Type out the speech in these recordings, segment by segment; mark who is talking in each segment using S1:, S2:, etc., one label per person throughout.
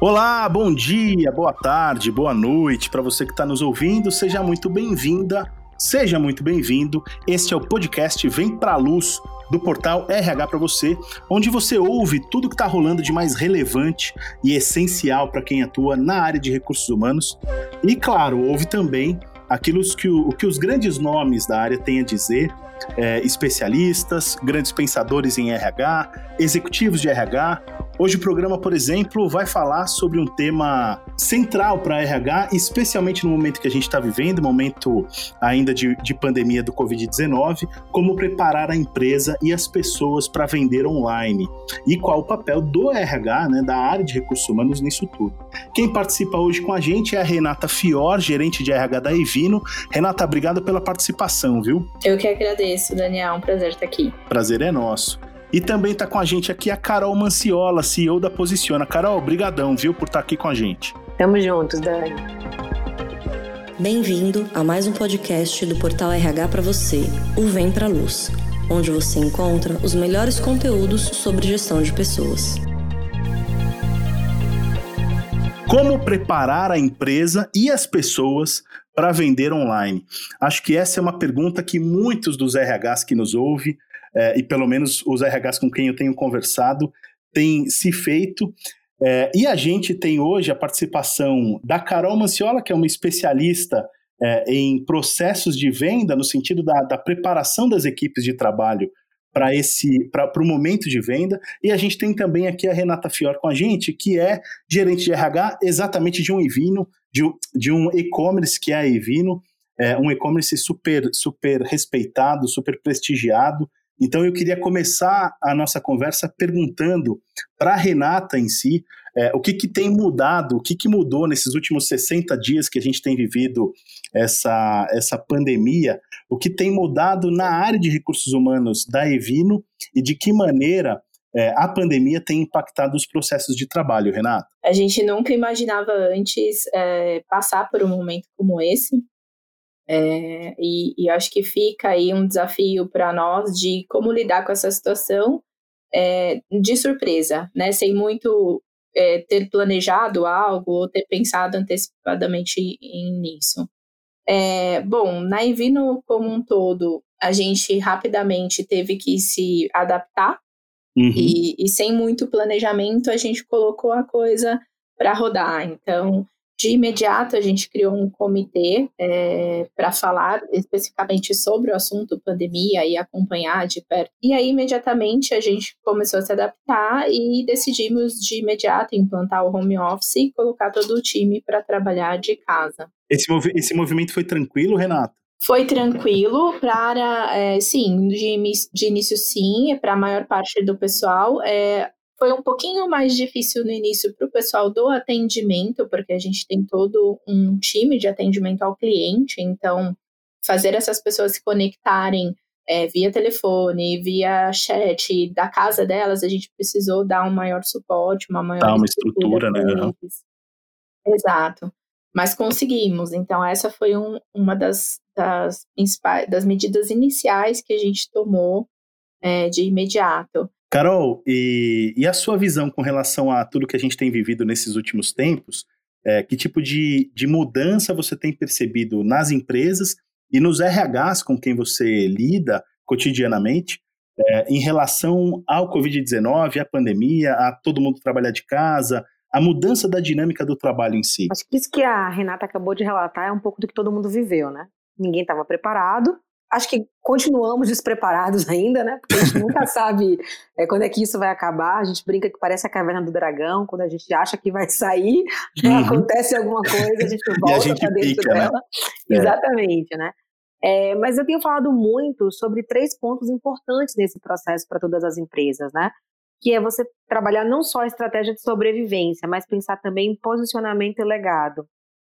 S1: Olá, bom dia, boa tarde, boa noite para você que está nos ouvindo. Seja muito bem-vinda, seja muito bem-vindo. Este é o podcast Vem Pra Luz do portal RH para você, onde você ouve tudo que está rolando de mais relevante e essencial para quem atua na área de recursos humanos. E claro, ouve também aquilo que, o, que os grandes nomes da área têm a dizer é, especialistas, grandes pensadores em RH, executivos de RH, Hoje o programa, por exemplo, vai falar sobre um tema central para a RH, especialmente no momento que a gente está vivendo, momento ainda de, de pandemia do Covid-19, como preparar a empresa e as pessoas para vender online e qual o papel do RH, né, da área de recursos humanos nisso tudo. Quem participa hoje com a gente é a Renata Fior, gerente de RH da Evino. Renata, obrigado pela participação, viu?
S2: Eu que agradeço, Daniel. Um prazer estar aqui.
S1: Prazer é nosso. E também está com a gente aqui a Carol Manciola, CEO da Posiciona. Carol, brigadão, viu, por estar tá aqui com a gente.
S3: Tamo juntos, Dani.
S4: Bem-vindo a mais um podcast do Portal RH para você, o Vem Pra Luz, onde você encontra os melhores conteúdos sobre gestão de pessoas.
S1: Como preparar a empresa e as pessoas para vender online? Acho que essa é uma pergunta que muitos dos RHs que nos ouvem é, e pelo menos os RHs com quem eu tenho conversado têm se feito. É, e a gente tem hoje a participação da Carol Manciola, que é uma especialista é, em processos de venda, no sentido da, da preparação das equipes de trabalho para esse para o momento de venda. E a gente tem também aqui a Renata Fior com a gente, que é gerente de RH exatamente de um Evino, de, de um e-commerce que é a Evino, é um e-commerce super, super respeitado, super prestigiado, então eu queria começar a nossa conversa perguntando para a Renata em si é, o que, que tem mudado, o que, que mudou nesses últimos 60 dias que a gente tem vivido essa, essa pandemia, o que tem mudado na área de recursos humanos da Evino e de que maneira é, a pandemia tem impactado os processos de trabalho, Renata?
S2: A gente nunca imaginava antes é, passar por um momento como esse. É, e, e, acho que fica aí um desafio para nós de como lidar com essa situação é, de surpresa, né? Sem muito é, ter planejado algo ou ter pensado antecipadamente nisso. É, bom, na Invino como um todo, a gente rapidamente teve que se adaptar uhum. e, e sem muito planejamento a gente colocou a coisa para rodar. Então, de imediato, a gente criou um comitê é, para falar especificamente sobre o assunto pandemia e acompanhar de perto. E aí, imediatamente, a gente começou a se adaptar e decidimos de imediato implantar o home office e colocar todo o time para trabalhar de casa.
S1: Esse, movi esse movimento foi tranquilo, Renata?
S2: Foi tranquilo para, é, sim, de, de início sim, para a maior parte do pessoal. É, foi um pouquinho mais difícil no início para o pessoal do atendimento, porque a gente tem todo um time de atendimento ao cliente, então fazer essas pessoas se conectarem é, via telefone, via chat da casa delas, a gente precisou dar um maior suporte, uma maior
S1: Dá uma estrutura, estrutura né?
S2: Exato. Mas conseguimos. Então, essa foi um, uma das, das, das medidas iniciais que a gente tomou é, de imediato.
S1: Carol, e, e, a sua visão com relação a tudo que a gente tem vivido nesses últimos tempos? É, que tipo de, de mudança você tem percebido nas empresas e nos RHs com quem você lida cotidianamente é, em relação ao Covid-19, à pandemia, a todo mundo trabalhar de casa, a mudança da dinâmica do trabalho em si?
S3: Acho que isso que a Renata acabou de relatar é um pouco do que todo mundo viveu, né? Ninguém estava preparado, acho que continuamos despreparados ainda, né? Porque a gente nunca sabe é, quando é que isso vai acabar. A gente brinca que parece a caverna do dragão, quando a gente acha que vai sair, né? uhum. acontece alguma coisa, a gente volta para dentro pica, né? dela. Né? Exatamente, né? É, mas eu tenho falado muito sobre três pontos importantes nesse processo para todas as empresas, né? Que é você trabalhar não só a estratégia de sobrevivência, mas pensar também em posicionamento e legado.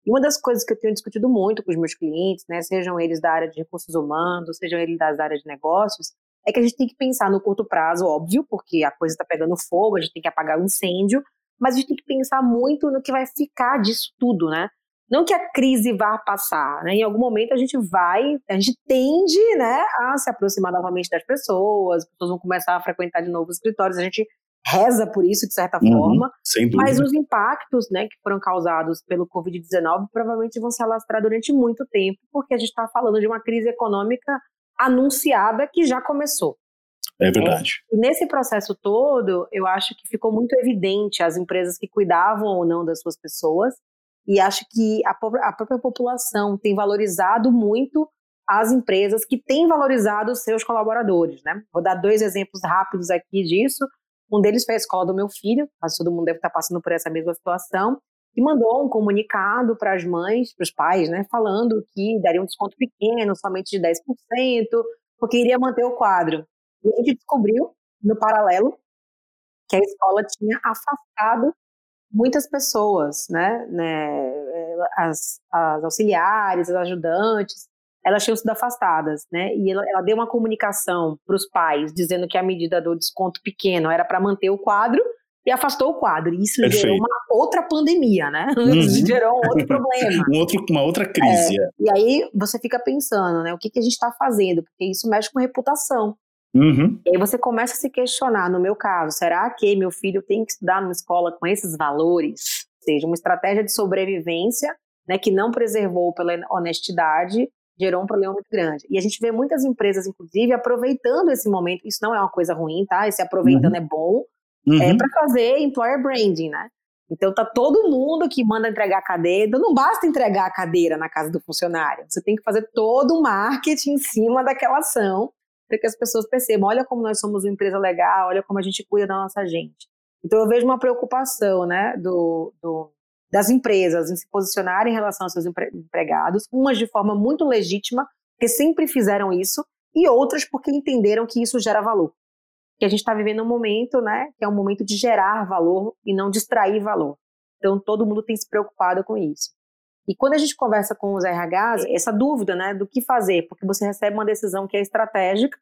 S3: E uma das coisas que eu tenho discutido muito com os meus clientes, né, sejam eles da área de recursos humanos, sejam eles das áreas de negócios, é que a gente tem que pensar no curto prazo, óbvio, porque a coisa está pegando fogo, a gente tem que apagar o incêndio, mas a gente tem que pensar muito no que vai ficar disso tudo, né? Não que a crise vá passar, né? Em algum momento a gente vai, a gente tende, né, a se aproximar novamente das pessoas, as pessoas vão começar a frequentar de novo os escritórios, a gente reza por isso, de certa uhum, forma. Mas os impactos né, que foram causados pelo Covid-19 provavelmente vão se alastrar durante muito tempo, porque a gente está falando de uma crise econômica anunciada que já começou.
S1: É verdade.
S3: É, nesse processo todo, eu acho que ficou muito evidente as empresas que cuidavam ou não das suas pessoas, e acho que a, a própria população tem valorizado muito as empresas que têm valorizado os seus colaboradores, né? Vou dar dois exemplos rápidos aqui disso. Um deles foi a escola do meu filho, quase todo mundo deve estar passando por essa mesma situação, e mandou um comunicado para as mães, para os pais, né, falando que daria um desconto pequeno, somente de 10%, porque iria manter o quadro. E a gente descobriu, no paralelo, que a escola tinha afastado muitas pessoas, né, né as, as auxiliares, as ajudantes, elas tinham sido afastadas, né? E ela, ela deu uma comunicação para os pais dizendo que a medida do desconto pequeno era para manter o quadro e afastou o quadro. E isso Perfeito. gerou uma outra pandemia, né? Uhum. gerou um outro problema.
S1: um outro, uma outra crise. É,
S3: e aí você fica pensando, né? O que, que a gente está fazendo? Porque isso mexe com reputação.
S1: Uhum.
S3: E aí você começa a se questionar, no meu caso, será que meu filho tem que estudar numa escola com esses valores? Ou seja, uma estratégia de sobrevivência né, que não preservou pela honestidade gerou um problema muito grande. E a gente vê muitas empresas, inclusive, aproveitando esse momento. Isso não é uma coisa ruim, tá? Esse aproveitando uhum. é bom. É uhum. É para fazer employer branding, né? Então tá todo mundo que manda entregar a cadeira. Então não basta entregar a cadeira na casa do funcionário. Você tem que fazer todo o marketing em cima daquela ação para que as pessoas percebam, olha como nós somos uma empresa legal, olha como a gente cuida da nossa gente. Então eu vejo uma preocupação, né, do, do das empresas em se posicionarem em relação aos seus empregados, umas de forma muito legítima, porque sempre fizeram isso, e outras porque entenderam que isso gera valor. Que a gente está vivendo um momento, né, que é um momento de gerar valor e não de extrair valor. Então todo mundo tem se preocupado com isso. E quando a gente conversa com os RHs, essa dúvida, né, do que fazer, porque você recebe uma decisão que é estratégica,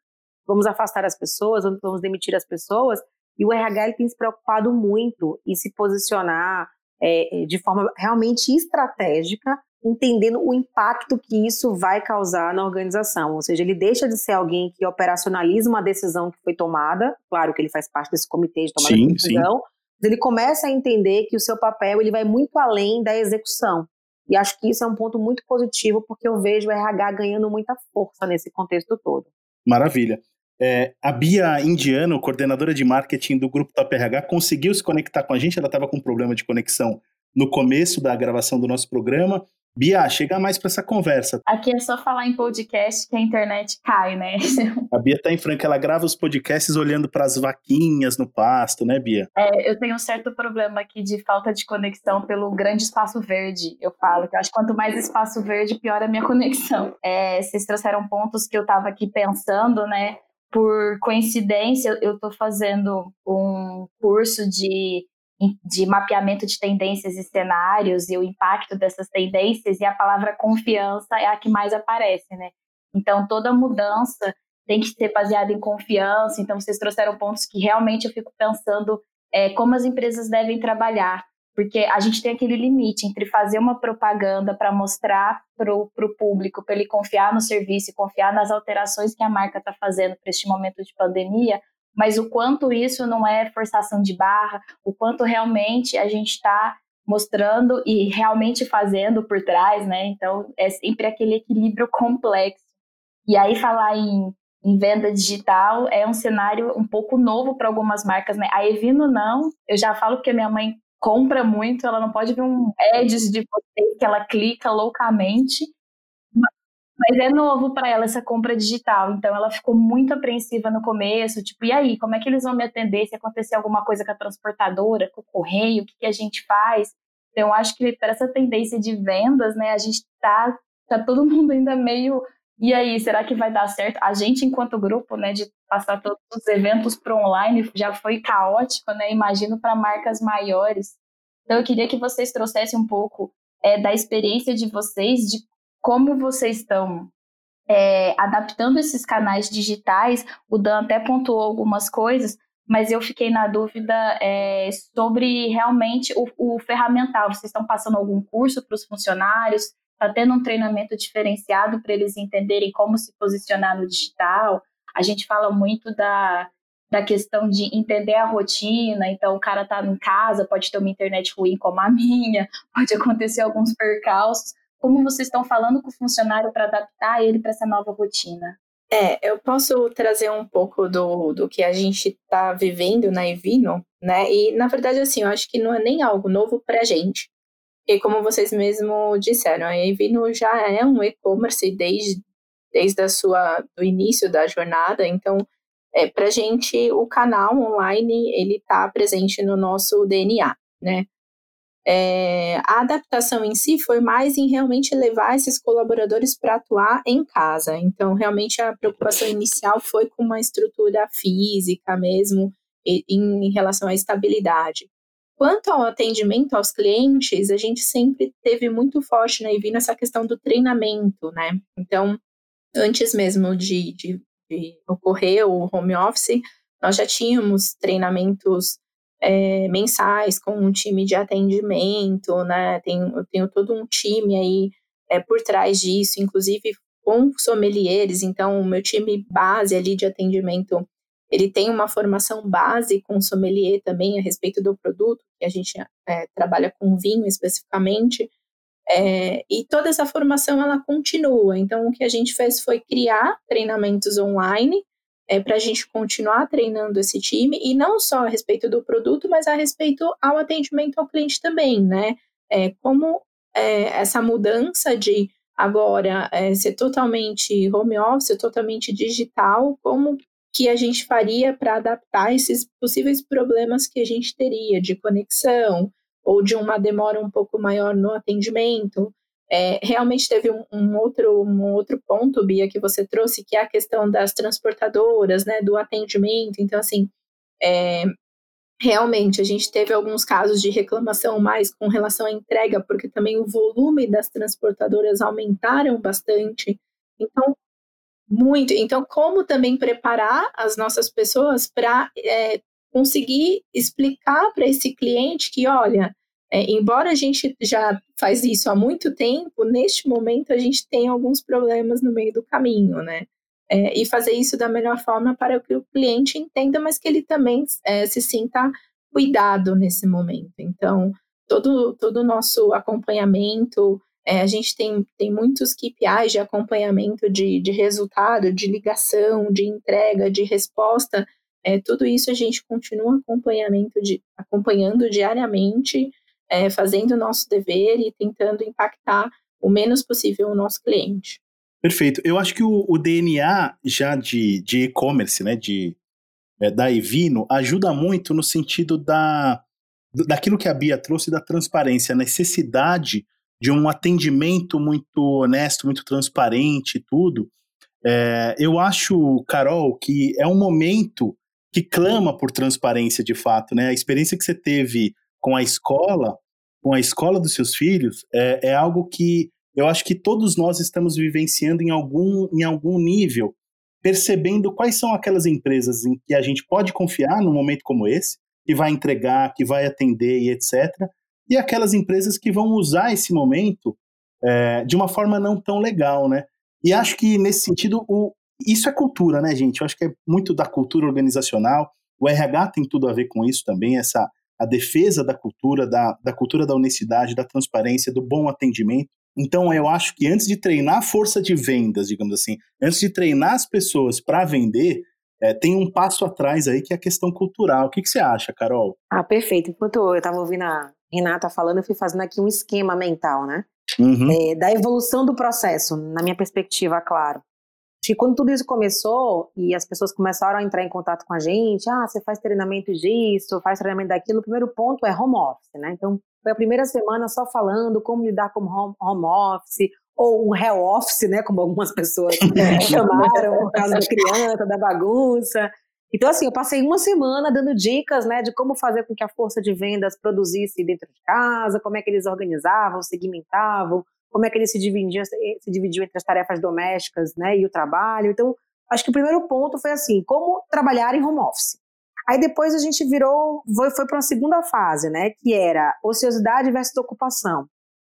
S3: vamos afastar as pessoas, vamos demitir as pessoas, e o RH ele tem se preocupado muito em se posicionar é, de forma realmente estratégica, entendendo o impacto que isso vai causar na organização. Ou seja, ele deixa de ser alguém que operacionaliza uma decisão que foi tomada, claro que ele faz parte desse comitê de tomada sim, de decisão, sim. mas ele começa a entender que o seu papel ele vai muito além da execução. E acho que isso é um ponto muito positivo, porque eu vejo o RH ganhando muita força nesse contexto todo.
S1: Maravilha. É, a Bia Indiano, coordenadora de marketing do Grupo Top RH, conseguiu se conectar com a gente. Ela estava com problema de conexão no começo da gravação do nosso programa. Bia, chega mais para essa conversa.
S5: Aqui é só falar em podcast que a internet cai, né?
S1: A Bia tá em Franca, ela grava os podcasts olhando para as vaquinhas no pasto, né, Bia?
S5: É, eu tenho um certo problema aqui de falta de conexão pelo grande espaço verde. Eu falo que eu acho que quanto mais espaço verde, pior a minha conexão. É, vocês trouxeram pontos que eu estava aqui pensando, né? Por coincidência, eu estou fazendo um curso de, de mapeamento de tendências e cenários e o impacto dessas tendências, e a palavra confiança é a que mais aparece, né? Então, toda mudança tem que ser baseada em confiança. Então, vocês trouxeram pontos que realmente eu fico pensando é, como as empresas devem trabalhar porque a gente tem aquele limite entre fazer uma propaganda para mostrar para o público, para ele confiar no serviço e confiar nas alterações que a marca está fazendo para este momento de pandemia, mas o quanto isso não é forçação de barra, o quanto realmente a gente está mostrando e realmente fazendo por trás, né? Então é sempre aquele equilíbrio complexo. E aí falar em, em venda digital é um cenário um pouco novo para algumas marcas, né? A Evino não, eu já falo que a minha mãe compra muito, ela não pode ver um ads de vocês que ela clica loucamente. Mas é novo para ela essa compra digital, então ela ficou muito apreensiva no começo, tipo, e aí, como é que eles vão me atender se acontecer alguma coisa com a transportadora, com o correio, o que, que a gente faz? Então, acho que para essa tendência de vendas, né, a gente tá, tá todo mundo ainda meio e aí, será que vai dar certo? A gente, enquanto grupo, né, de passar todos os eventos para online, já foi caótico, né? Imagino para marcas maiores. Então, eu queria que vocês trouxessem um pouco é, da experiência de vocês, de como vocês estão é, adaptando esses canais digitais. O Dan até pontuou algumas coisas, mas eu fiquei na dúvida é, sobre realmente o, o ferramental. Vocês estão passando algum curso para os funcionários? Está tendo um treinamento diferenciado para eles entenderem como se posicionar no digital. A gente fala muito da da questão de entender a rotina. Então, o cara tá em casa, pode ter uma internet ruim como a minha, pode acontecer alguns percalços. Como vocês estão falando com o funcionário para adaptar ele para essa nova rotina?
S2: É, eu posso trazer um pouco do, do que a gente está vivendo na Evino, né? E, na verdade, assim, eu acho que não é nem algo novo para a gente. E como vocês mesmo disseram, a Evino já é um e-commerce desde, desde a sua, do início da jornada, então é, para a gente, o canal online, ele está presente no nosso DNA, né? É, a adaptação em si foi mais em realmente levar esses colaboradores para atuar em casa. Então, realmente, a preocupação inicial foi com uma estrutura física mesmo, em, em relação à estabilidade. Quanto ao atendimento aos clientes, a gente sempre teve muito forte na Evino essa questão do treinamento, né? Então, antes mesmo de, de de ocorrer o home office, nós já tínhamos treinamentos é, mensais com um time de atendimento, né? Tenho, eu tenho todo um time aí é, por trás disso, inclusive com sommeliers, então o meu time base ali de atendimento, ele tem uma formação base com sommelier também a respeito do produto, que a gente é, trabalha com vinho especificamente, é, e toda essa formação ela continua. Então, o que a gente fez foi criar treinamentos online é, para a gente continuar treinando esse time, e não só a respeito do produto, mas a respeito ao atendimento ao cliente também, né? É, como é, essa mudança de agora é, ser totalmente home office, totalmente digital, como que a gente faria para adaptar esses possíveis problemas que a gente teria de conexão, ou de uma demora um pouco maior no atendimento. É, realmente teve um, um, outro, um outro ponto, Bia, que você trouxe, que é a questão das transportadoras, né, do atendimento. Então, assim, é, realmente a gente teve alguns casos de reclamação mais com relação à entrega, porque também o volume das transportadoras aumentaram bastante. Então, muito. Então, como também preparar as nossas pessoas para é, conseguir explicar para esse cliente que, olha, é, embora a gente já faz isso há muito tempo, neste momento a gente tem alguns problemas no meio do caminho, né? É, e fazer isso da melhor forma para que o cliente entenda, mas que ele também é, se sinta cuidado nesse momento. Então, todo todo o nosso acompanhamento, é, a gente tem, tem muitos KPIs de acompanhamento de, de resultado, de ligação, de entrega, de resposta, é, tudo isso a gente continua acompanhamento de, acompanhando diariamente, é, fazendo o nosso dever e tentando impactar o menos possível o nosso cliente.
S1: Perfeito. Eu acho que o, o DNA já de e-commerce, né, de, é, da Evino, ajuda muito no sentido da, daquilo que a Bia trouxe da transparência, a necessidade de um atendimento muito honesto, muito transparente, tudo. É, eu acho, Carol, que é um momento que clama por transparência de fato, né? A experiência que você teve com a escola, com a escola dos seus filhos, é, é algo que eu acho que todos nós estamos vivenciando em algum, em algum nível, percebendo quais são aquelas empresas em que a gente pode confiar num momento como esse, que vai entregar, que vai atender e etc. E aquelas empresas que vão usar esse momento é, de uma forma não tão legal, né? E acho que nesse sentido o, isso é cultura, né, gente? Eu acho que é muito da cultura organizacional. O RH tem tudo a ver com isso também, essa a defesa da cultura, da, da cultura da honestidade, da transparência, do bom atendimento. Então, eu acho que antes de treinar a força de vendas, digamos assim, antes de treinar as pessoas para vender, é, tem um passo atrás aí que é a questão cultural. O que, que você acha, Carol?
S3: Ah, perfeito. Enquanto eu estava ouvindo a Renata falando, eu fui fazendo aqui um esquema mental, né?
S1: Uhum.
S3: É, da evolução do processo, na minha perspectiva, claro. Acho que quando tudo isso começou e as pessoas começaram a entrar em contato com a gente, ah, você faz treinamento disso, faz treinamento daquilo, o primeiro ponto é home office, né? Então, foi a primeira semana só falando como lidar com home, home office, ou um hell office, né, como algumas pessoas chamaram, por causa da criança, da bagunça. Então, assim, eu passei uma semana dando dicas, né, de como fazer com que a força de vendas produzisse dentro de casa, como é que eles organizavam, segmentavam, como é que ele se dividia, se dividiu entre as tarefas domésticas né, e o trabalho. Então, acho que o primeiro ponto foi assim, como trabalhar em home office. Aí depois a gente virou, foi, foi para uma segunda fase, né, que era ociosidade versus ocupação.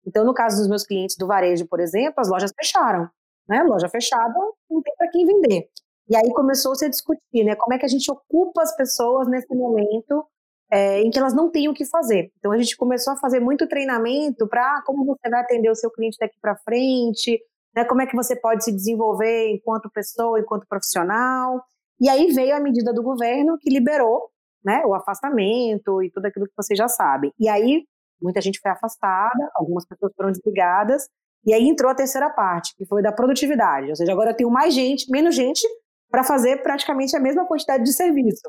S3: Então, no caso dos meus clientes do varejo, por exemplo, as lojas fecharam. Né? Loja fechada, não tem para quem vender. E aí começou-se a discutir, né? Como é que a gente ocupa as pessoas nesse momento é, em que elas não têm o que fazer. Então a gente começou a fazer muito treinamento para como você vai atender o seu cliente daqui para frente, né? Como é que você pode se desenvolver enquanto pessoa, enquanto profissional. E aí veio a medida do governo que liberou, né? O afastamento e tudo aquilo que vocês já sabem. E aí muita gente foi afastada, algumas pessoas foram desligadas. E aí entrou a terceira parte, que foi da produtividade. Ou seja, agora eu tenho mais gente, menos gente para fazer praticamente a mesma quantidade de serviço.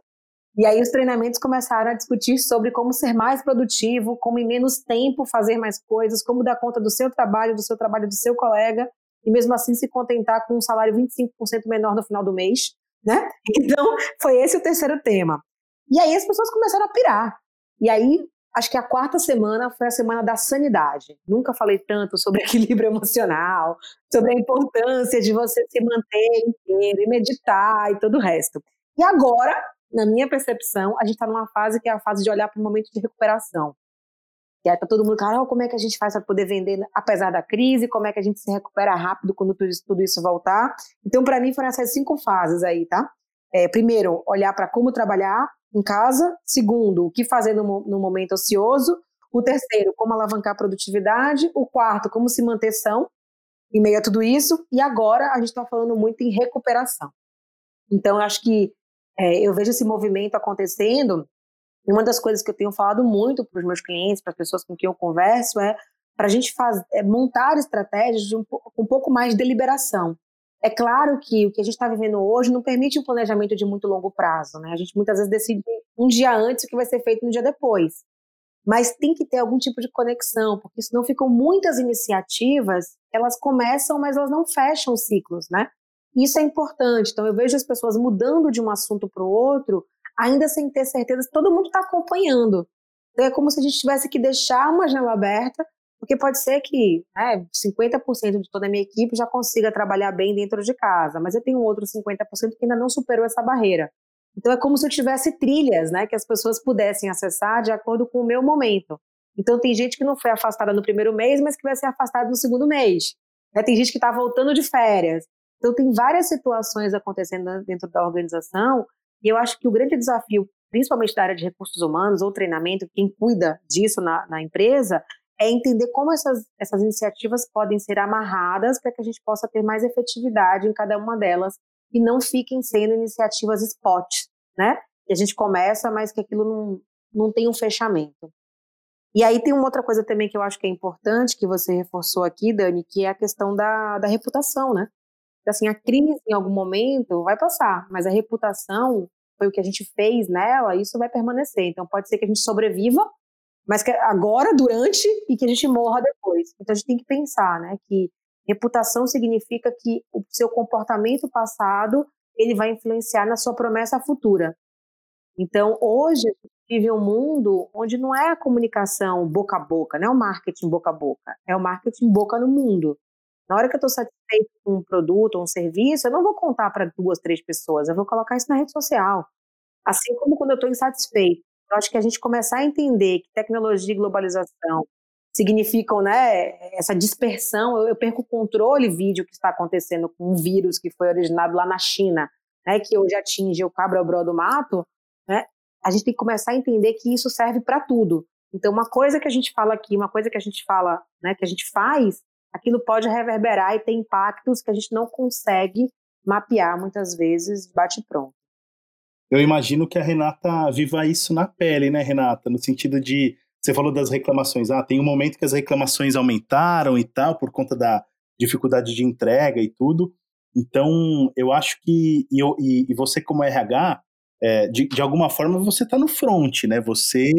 S3: E aí os treinamentos começaram a discutir sobre como ser mais produtivo, como em menos tempo fazer mais coisas, como dar conta do seu trabalho, do seu trabalho do seu colega, e mesmo assim se contentar com um salário 25% menor no final do mês, né? Então, foi esse o terceiro tema. E aí as pessoas começaram a pirar. E aí, acho que a quarta semana foi a semana da sanidade. Nunca falei tanto sobre equilíbrio emocional, sobre a importância de você se manter inteiro e meditar e todo o resto. E agora, na minha percepção, a gente está numa fase que é a fase de olhar para o momento de recuperação. E aí tá todo mundo, cara, como é que a gente faz para poder vender apesar da crise? Como é que a gente se recupera rápido quando tudo isso, tudo isso voltar? Então, para mim, foram essas cinco fases aí, tá? É, primeiro, olhar para como trabalhar em casa. Segundo, o que fazer no, no momento ocioso. O terceiro, como alavancar a produtividade. O quarto, como se manter são em meio a tudo isso. E agora a gente está falando muito em recuperação. Então, acho que é, eu vejo esse movimento acontecendo. E uma das coisas que eu tenho falado muito para os meus clientes, para as pessoas com quem eu converso, é para a gente faz, é, montar estratégias um, um pouco mais de deliberação. É claro que o que a gente está vivendo hoje não permite um planejamento de muito longo prazo. Né? A gente muitas vezes decide um dia antes o que vai ser feito no dia depois. Mas tem que ter algum tipo de conexão, porque senão ficam muitas iniciativas, elas começam, mas elas não fecham ciclos, né? Isso é importante. Então, eu vejo as pessoas mudando de um assunto para o outro, ainda sem ter certeza se todo mundo está acompanhando. Então, é como se a gente tivesse que deixar uma janela aberta, porque pode ser que né, 50% de toda a minha equipe já consiga trabalhar bem dentro de casa, mas eu tenho outro 50% que ainda não superou essa barreira. Então, é como se eu tivesse trilhas né, que as pessoas pudessem acessar de acordo com o meu momento. Então, tem gente que não foi afastada no primeiro mês, mas que vai ser afastada no segundo mês. Né? Tem gente que está voltando de férias. Então, tem várias situações acontecendo dentro da organização, e eu acho que o grande desafio, principalmente da área de recursos humanos ou treinamento, quem cuida disso na, na empresa, é entender como essas, essas iniciativas podem ser amarradas para que a gente possa ter mais efetividade em cada uma delas e não fiquem sendo iniciativas spot, né? Que a gente começa, mas que aquilo não, não tem um fechamento. E aí tem uma outra coisa também que eu acho que é importante, que você reforçou aqui, Dani, que é a questão da, da reputação, né? assim, a crise em algum momento vai passar, mas a reputação foi o que a gente fez nela, isso vai permanecer. Então pode ser que a gente sobreviva, mas que agora, durante e que a gente morra depois. Então a gente tem que pensar, né, que reputação significa que o seu comportamento passado ele vai influenciar na sua promessa futura. Então hoje vive um mundo onde não é a comunicação boca a boca, não é o marketing boca a boca, é o marketing boca no mundo. Na hora que eu estou satisfeito com um produto ou um serviço, eu não vou contar para duas, três pessoas, eu vou colocar isso na rede social. Assim como quando eu estou insatisfeito. Eu acho que a gente começar a entender que tecnologia e globalização significam né, essa dispersão. Eu, eu perco o controle vídeo que está acontecendo com um vírus que foi originado lá na China, né, que hoje atinge o cabra-bró do mato. Né, a gente tem que começar a entender que isso serve para tudo. Então, uma coisa que a gente fala aqui, uma coisa que a gente fala, né, que a gente faz, aquilo pode reverberar e ter impactos que a gente não consegue mapear muitas vezes bate pronto.
S1: Eu imagino que a Renata viva isso na pele, né, Renata? No sentido de você falou das reclamações. Ah, tem um momento que as reclamações aumentaram e tal, por conta da dificuldade de entrega e tudo. Então, eu acho que. E, e, e você, como RH, é, de, de alguma forma, você está no front, né? Você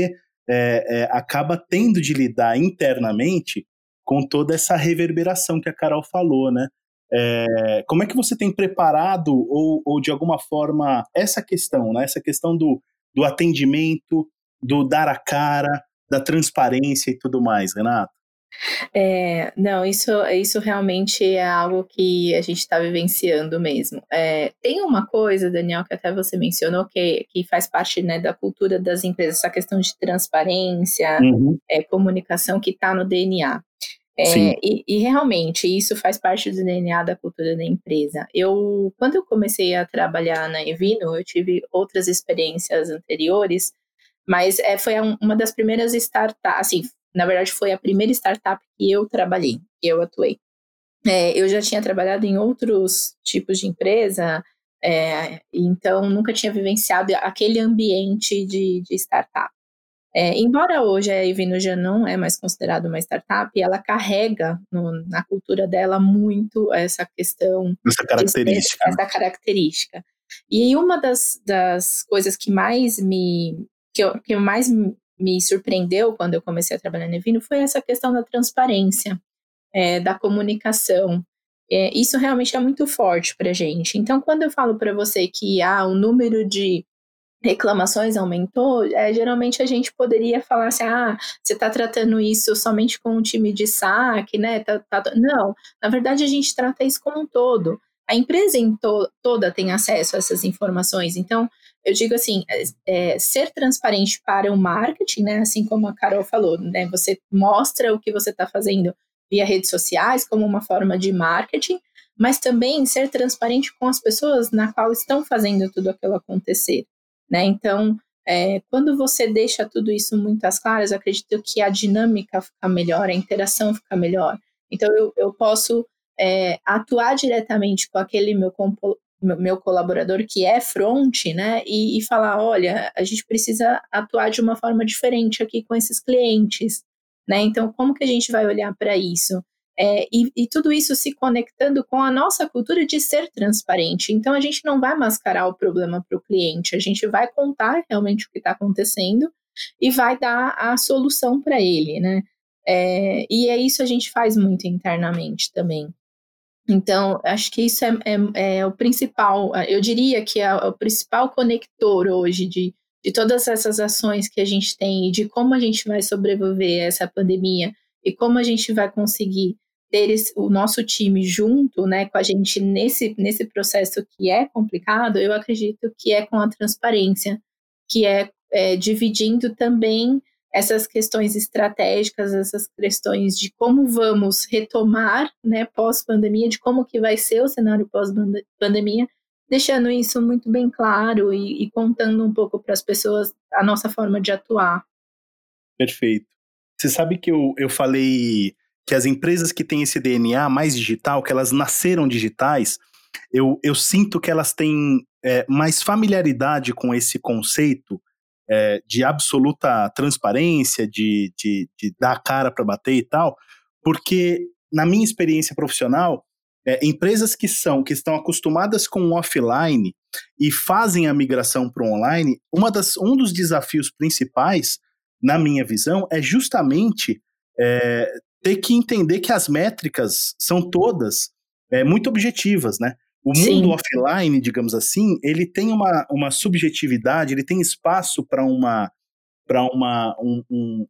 S1: é, é, acaba tendo de lidar internamente com toda essa reverberação que a Carol falou, né? É, como é que você tem preparado ou, ou, de alguma forma essa questão, né? Essa questão do, do atendimento, do dar a cara, da transparência e tudo mais, Renato?
S2: É, não, isso, isso realmente é algo que a gente está vivenciando mesmo. É, tem uma coisa, Daniel, que até você mencionou, que, que faz parte né, da cultura das empresas, essa questão de transparência, uhum. é, comunicação que está no DNA. É, e, e, realmente isso faz parte do DNA da cultura da empresa. Eu, quando eu comecei a trabalhar na Evino, eu tive outras experiências anteriores, mas é, foi uma das primeiras startups, assim, na verdade foi a primeira startup que eu trabalhei, que eu atuei. É, eu já tinha trabalhado em outros tipos de empresa, é, então nunca tinha vivenciado aquele ambiente de, de startup. É, embora hoje a Evino já não é mais considerada uma startup, ela carrega no, na cultura dela muito essa questão.
S1: Essa característica.
S2: essa característica. E uma das, das coisas que mais me. Que, eu, que mais me surpreendeu quando eu comecei a trabalhar na Evino foi essa questão da transparência, é, da comunicação. É, isso realmente é muito forte para a gente. Então, quando eu falo para você que ah, o número de reclamações aumentou, é, geralmente a gente poderia falar assim, ah, você está tratando isso somente com um time de saque, né? Tá, tá... Não, na verdade a gente trata isso como um todo. A empresa em to toda tem acesso a essas informações, então eu digo assim, é, é, ser transparente para o marketing, né? Assim como a Carol falou, né? Você mostra o que você está fazendo via redes sociais como uma forma de marketing, mas também ser transparente com as pessoas na qual estão fazendo tudo aquilo acontecer. Né? Então, é, quando você deixa tudo isso muito às claras, acredito que a dinâmica fica melhor, a interação fica melhor. Então, eu, eu posso é, atuar diretamente com aquele meu, meu colaborador que é front, né, e, e, falar, olha, a gente precisa atuar de uma forma diferente aqui com esses clientes, né? Então, como que a gente vai olhar para isso? É, e, e, tudo isso se conectando com a nossa cultura de ser transparente. Então, a gente não vai mascarar o problema para o cliente, a gente vai contar realmente o que está acontecendo e vai dar a solução para ele, né? É, e é isso a gente faz muito internamente também. Então, acho que isso é, é, é o principal, eu diria que é o principal conector hoje de, de todas essas ações que a gente tem e de como a gente vai sobreviver a essa pandemia e como a gente vai conseguir ter o nosso time junto, né, com a gente nesse, nesse processo que é complicado, eu acredito que é com a transparência, que é, é dividindo também essas questões estratégicas, essas questões de como vamos retomar, né, pós-pandemia, de como que vai ser o cenário pós-pandemia, deixando isso muito bem claro e, e contando um pouco para as pessoas a nossa forma de atuar.
S1: Perfeito. Você sabe que eu, eu falei que as empresas que têm esse DNA mais digital, que elas nasceram digitais, eu, eu sinto que elas têm é, mais familiaridade com esse conceito é, de absoluta transparência, de, de, de dar a cara para bater e tal, porque na minha experiência profissional, é, empresas que são que estão acostumadas com o offline e fazem a migração para o online, uma das, um dos desafios principais, na minha visão, é justamente é, ter que entender que as métricas são todas é, muito objetivas, né? O mundo Sim. offline, digamos assim, ele tem uma, uma subjetividade, ele tem espaço para uma para uma um, um,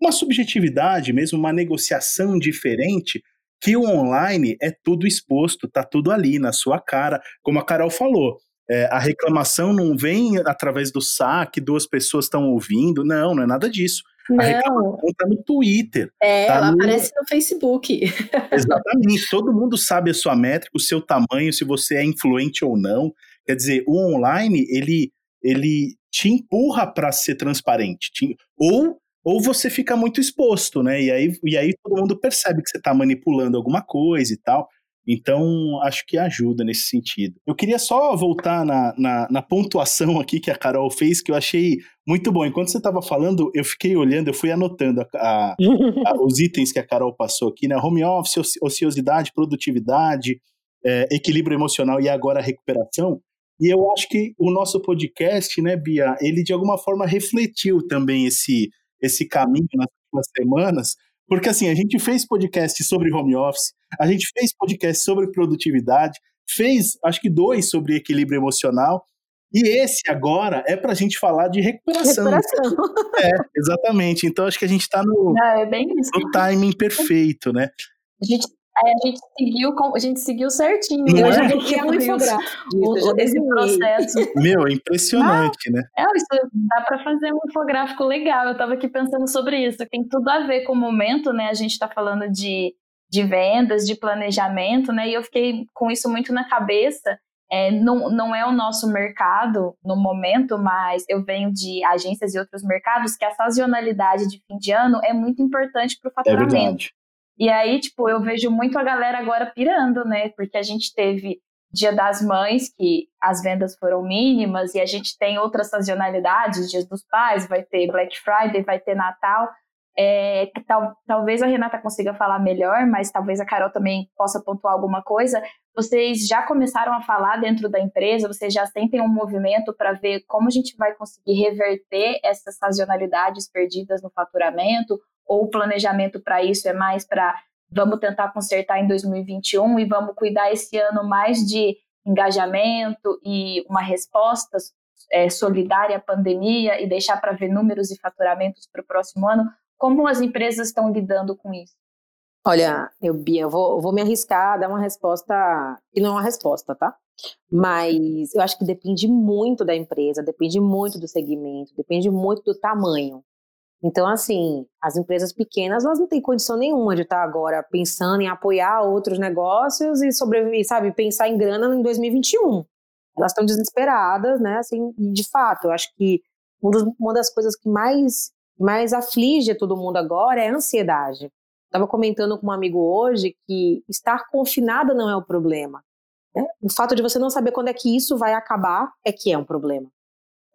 S1: uma subjetividade mesmo, uma negociação diferente que o online é tudo exposto, tá tudo ali na sua cara, como a Carol falou. É, a reclamação não vem através do saque, duas pessoas estão ouvindo, não, não é nada disso.
S2: Não.
S1: A reclamação está no Twitter.
S2: É,
S1: tá
S2: ela no... aparece no Facebook.
S1: Exatamente. Todo mundo sabe a sua métrica, o seu tamanho, se você é influente ou não. Quer dizer, o online, ele, ele te empurra para ser transparente. Te... Ou, ou você fica muito exposto, né? E aí, e aí todo mundo percebe que você está manipulando alguma coisa e tal. Então, acho que ajuda nesse sentido. Eu queria só voltar na, na, na pontuação aqui que a Carol fez, que eu achei muito bom. Enquanto você estava falando, eu fiquei olhando, eu fui anotando a, a, a, os itens que a Carol passou aqui, né? Home office, ociosidade, produtividade, é, equilíbrio emocional e agora recuperação. E eu acho que o nosso podcast, né, Bia, ele de alguma forma refletiu também esse, esse caminho nas últimas semanas, porque assim, a gente fez podcast sobre home office, a gente fez podcast sobre produtividade, fez acho que dois sobre equilíbrio emocional, e esse agora é para a gente falar de recuperação.
S2: Recuperação.
S1: É, exatamente. Então acho que a gente está no,
S2: é no
S1: timing perfeito, né?
S2: A gente
S5: Aí a gente seguiu, a gente seguiu certinho.
S1: Não
S5: eu
S1: é?
S5: já
S3: Que é um infográfico.
S5: esse processo.
S1: Meu, é impressionante, né?
S5: É, isso dá para fazer um infográfico legal. Eu estava aqui pensando sobre isso. Tem tudo a ver com o momento, né? A gente está falando de, de vendas, de planejamento, né? E eu fiquei com isso muito na cabeça. É, não, não é o nosso mercado no momento, mas eu venho de agências e outros mercados que a sazonalidade de fim de ano é muito importante para o
S1: É
S5: faturamento.
S1: verdade.
S5: E aí, tipo, eu vejo muito a galera agora pirando, né? Porque a gente teve Dia das Mães, que as vendas foram mínimas, e a gente tem outras sazonalidades, Dias dos Pais, vai ter Black Friday, vai ter Natal. É, que tal, talvez a Renata consiga falar melhor, mas talvez a Carol também possa pontuar alguma coisa. Vocês já começaram a falar dentro da empresa, vocês já sentem um movimento para ver como a gente vai conseguir reverter essas sazonalidades perdidas no faturamento, ou o planejamento para isso é mais para vamos tentar consertar em 2021 e vamos cuidar esse ano mais de engajamento e uma resposta é, solidária à pandemia e deixar para ver números e faturamentos para o próximo ano. Como as empresas estão lidando com isso?
S3: Olha, eu, Bia, eu vou, eu vou me arriscar a dar uma resposta que não é uma resposta, tá? Mas eu acho que depende muito da empresa, depende muito do segmento, depende muito do tamanho. Então, assim, as empresas pequenas, elas não têm condição nenhuma de estar agora pensando em apoiar outros negócios e sobreviver, sabe, pensar em grana em 2021. Elas estão desesperadas, né, assim, de fato, eu acho que um uma das coisas que mais, mais aflige todo mundo agora é a ansiedade. Estava comentando com um amigo hoje que estar confinada não é o problema. Né? O fato de você não saber quando é que isso vai acabar é que é um problema.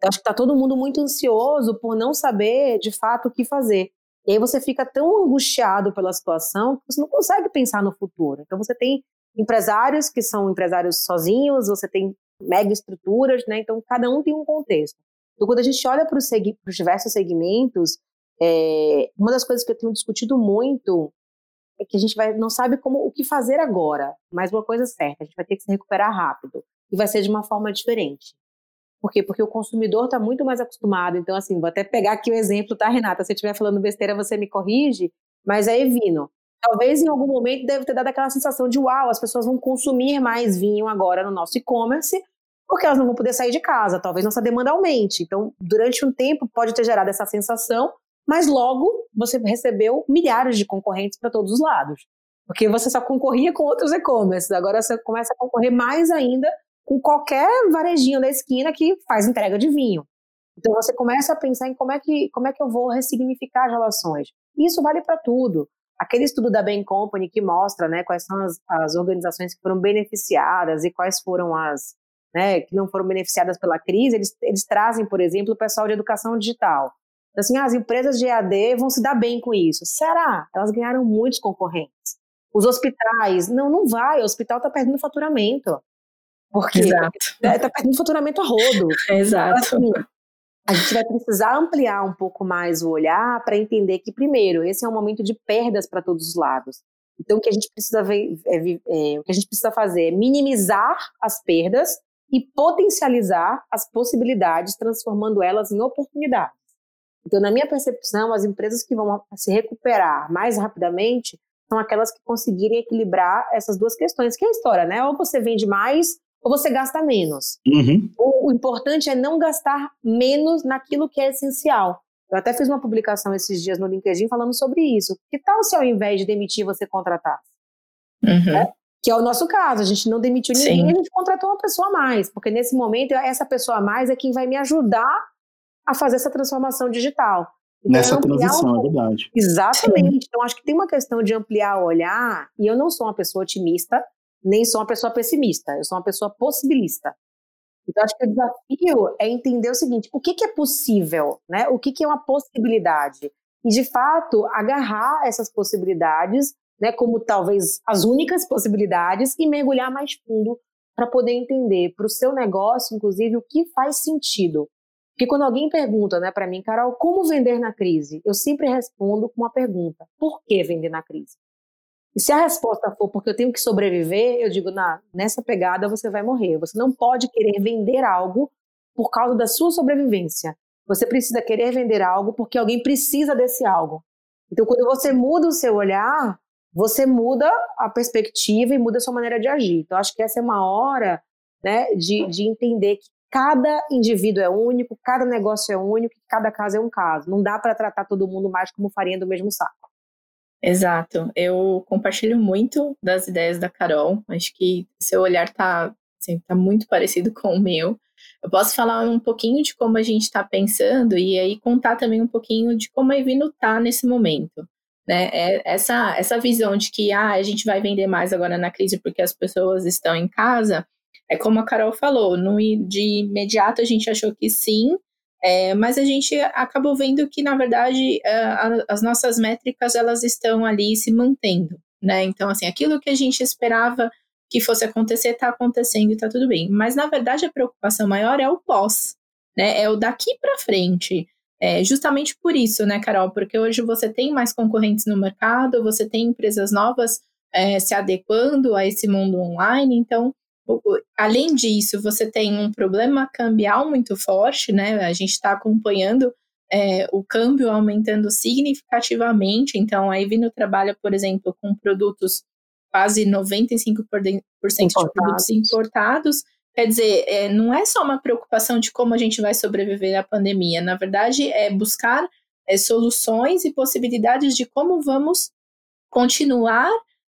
S3: Eu acho que está todo mundo muito ansioso por não saber de fato o que fazer. E aí você fica tão angustiado pela situação que você não consegue pensar no futuro. Então você tem empresários que são empresários sozinhos, você tem mega estruturas, né? Então cada um tem um contexto. Então quando a gente olha para os diversos segmentos, é, uma das coisas que eu tenho discutido muito é que a gente vai, não sabe como o que fazer agora, mas uma coisa é certa, a gente vai ter que se recuperar rápido e vai ser de uma forma diferente. Por quê? Porque o consumidor está muito mais acostumado. Então, assim, vou até pegar aqui o exemplo, tá, Renata? Se eu estiver falando besteira, você me corrige, mas é vinho. Talvez em algum momento deve ter dado aquela sensação de uau, as pessoas vão consumir mais vinho agora no nosso e-commerce, porque elas não vão poder sair de casa, talvez nossa demanda aumente. Então, durante um tempo pode ter gerado essa sensação, mas logo você recebeu milhares de concorrentes para todos os lados. Porque você só concorria com outros e-commerces, agora você começa a concorrer mais ainda com qualquer varejinho da esquina que faz entrega de vinho. Então você começa a pensar em como é que, como é que eu vou ressignificar as relações. Isso vale para tudo. Aquele estudo da Bain Company que mostra né, quais são as, as organizações que foram beneficiadas e quais foram as né, que não foram beneficiadas pela crise, eles, eles trazem, por exemplo, o pessoal de educação digital. Então, assim, ah, as empresas de EAD vão se dar bem com isso. Será? Elas ganharam muitos concorrentes. Os hospitais, não, não vai, o hospital está perdendo faturamento. Porque está perdendo faturamento a rodo.
S2: Exato.
S3: Então, assim, a gente vai precisar ampliar um pouco mais o olhar para entender que, primeiro, esse é um momento de perdas para todos os lados. Então, o que a gente precisa ver, é, é, o que a gente precisa fazer é minimizar as perdas e potencializar as possibilidades, transformando elas em oportunidades. Então, na minha percepção, as empresas que vão se recuperar mais rapidamente são aquelas que conseguirem equilibrar essas duas questões, que é a história, né? Ou você vende mais ou você gasta menos.
S1: Uhum.
S3: O, o, importante é não gastar menos naquilo que é essencial. Eu até fiz uma publicação esses dias no LinkedIn falando sobre isso. Que tal se ao invés de demitir, você contratasse?
S2: Uhum.
S3: É? Que é o nosso caso. A gente não demitiu ninguém,
S2: Sim.
S3: a gente contratou uma pessoa a mais. Porque nesse momento, essa pessoa a mais é quem vai me ajudar a fazer essa transformação digital. Então,
S1: Nessa transição,
S3: um
S1: é verdade.
S3: Exatamente. Então, acho que tem uma questão de ampliar o olhar, e eu não sou uma pessoa otimista, nem sou uma pessoa pessimista, eu sou uma pessoa possibilista. Então, acho que o desafio é entender o seguinte: o que, que é possível, né? O que, que é uma possibilidade? E, de fato, agarrar essas possibilidades, né, como talvez as únicas possibilidades, e mergulhar mais fundo para poder entender para o seu negócio, inclusive, o que faz sentido. Porque quando alguém pergunta né, para mim, Carol, como vender na crise? Eu sempre respondo com uma pergunta: por que vender na crise? E se a resposta for porque eu tenho que sobreviver, eu digo, na, nessa pegada você vai morrer. Você não pode querer vender algo por causa da sua sobrevivência. Você precisa querer vender algo porque alguém precisa desse algo. Então, quando você muda o seu olhar, você muda a perspectiva e muda a sua maneira de agir. Então, acho que essa é uma hora né, de, de entender que cada indivíduo é único, cada negócio é único, cada caso é um caso. Não dá para tratar todo mundo mais como farinha do mesmo saco.
S2: Exato. Eu compartilho muito das ideias da Carol. Acho que seu olhar está assim, tá muito parecido com o meu. Eu posso falar um pouquinho de como a gente está pensando e aí contar também um pouquinho de como a Evino está nesse momento. Né? É essa, essa visão de que ah, a gente vai vender mais agora na crise porque as pessoas estão em casa, é como a Carol falou, no, de imediato a gente achou que sim, é, mas a gente acabou vendo que, na verdade, a, as nossas métricas elas estão ali se mantendo. Né? Então, assim, aquilo que a gente esperava que fosse acontecer está acontecendo e está tudo bem. Mas, na verdade, a preocupação maior é o pós, né? é o daqui para frente. É justamente por isso, né, Carol? Porque hoje você tem mais concorrentes no mercado, você tem empresas novas é, se adequando a esse mundo online, então, além disso, você tem um problema cambial muito forte, né? A gente está acompanhando é, o câmbio aumentando significativamente, então a Evino trabalha, por exemplo, com produtos quase 95% importados. de produtos importados, Quer dizer, é, não é só uma preocupação de como a gente vai sobreviver à pandemia, na verdade, é buscar é, soluções e possibilidades de como vamos continuar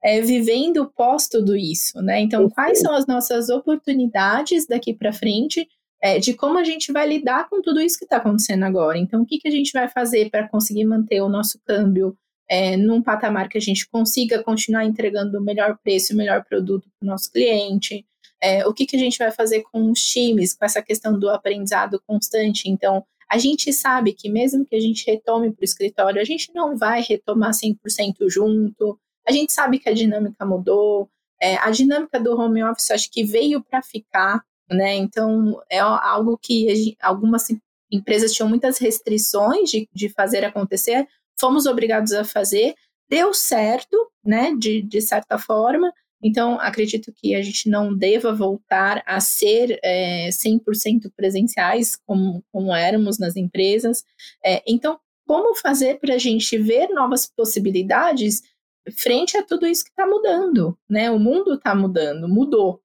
S2: é, vivendo pós tudo isso, né? Então, quais são as nossas oportunidades daqui para frente é, de como a gente vai lidar com tudo isso que está acontecendo agora? Então, o que, que a gente vai fazer para conseguir manter o nosso câmbio é, num patamar que a gente consiga continuar entregando o melhor preço, o melhor produto para o nosso cliente? É, o que, que a gente vai fazer com os times, com essa questão do aprendizado constante? Então, a gente sabe que mesmo que a gente retome para o escritório, a gente não vai retomar 100% junto. A gente sabe que a dinâmica mudou. É, a dinâmica do home office acho que veio para ficar, né? Então, é algo que gente, algumas empresas tinham muitas restrições de, de fazer acontecer, fomos obrigados a fazer, deu certo, né? De, de certa forma, então, acredito que a gente não deva voltar a ser é, 100% presenciais como, como éramos nas empresas. É, então, como fazer para a gente ver novas possibilidades frente a tudo isso que está mudando? Né? O mundo está mudando, mudou.